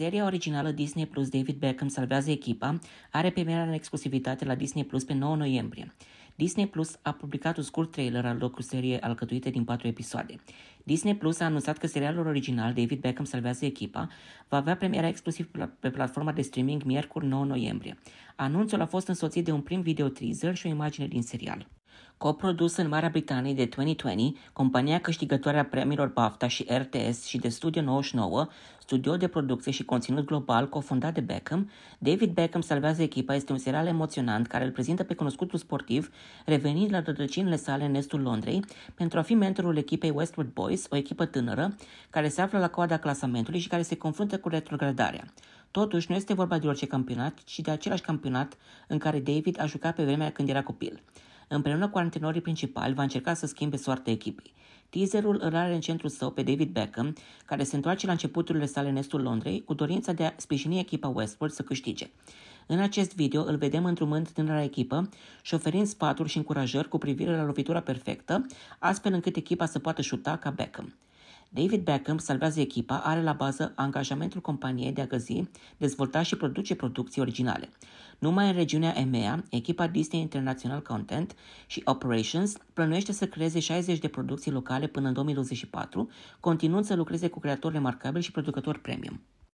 Seria originală Disney Plus David Beckham salvează echipa are premiera în exclusivitate la Disney Plus pe 9 noiembrie. Disney Plus a publicat un scurt trailer al docu-serie alcătuite din patru episoade. Disney Plus a anunțat că serialul original David Beckham salvează echipa va avea premiera exclusiv pe platforma de streaming miercuri 9 noiembrie. Anunțul a fost însoțit de un prim video teaser și o imagine din serial. Coprodus în Marea Britanie de 2020, compania câștigătoare a premiilor BAFTA și RTS și de Studio 99, studio de producție și conținut global cofondat de Beckham, David Beckham salvează echipa este un serial emoționant care îl prezintă pe cunoscutul sportiv revenind la rădăcinile sale în estul Londrei pentru a fi mentorul echipei Westwood Boys, o echipă tânără care se află la coada clasamentului și care se confruntă cu retrogradarea. Totuși, nu este vorba de orice campionat, ci de același campionat în care David a jucat pe vremea când era copil împreună cu antrenorii principali, va încerca să schimbe soarta echipei. Teaserul îl are în centrul său pe David Beckham, care se întoarce la începuturile sale în estul Londrei, cu dorința de a sprijini echipa Westworld să câștige. În acest video îl vedem îndrumând tânăra echipă și șoferind sfaturi și încurajări cu privire la lovitura perfectă, astfel încât echipa să poată șuta ca Beckham. David Beckham salvează echipa, are la bază angajamentul companiei de a găsi, dezvolta și produce producții originale. Numai în regiunea EMEA, echipa Disney International Content și Operations plănuiește să creeze 60 de producții locale până în 2024, continuând să lucreze cu creatori remarcabili și producători premium.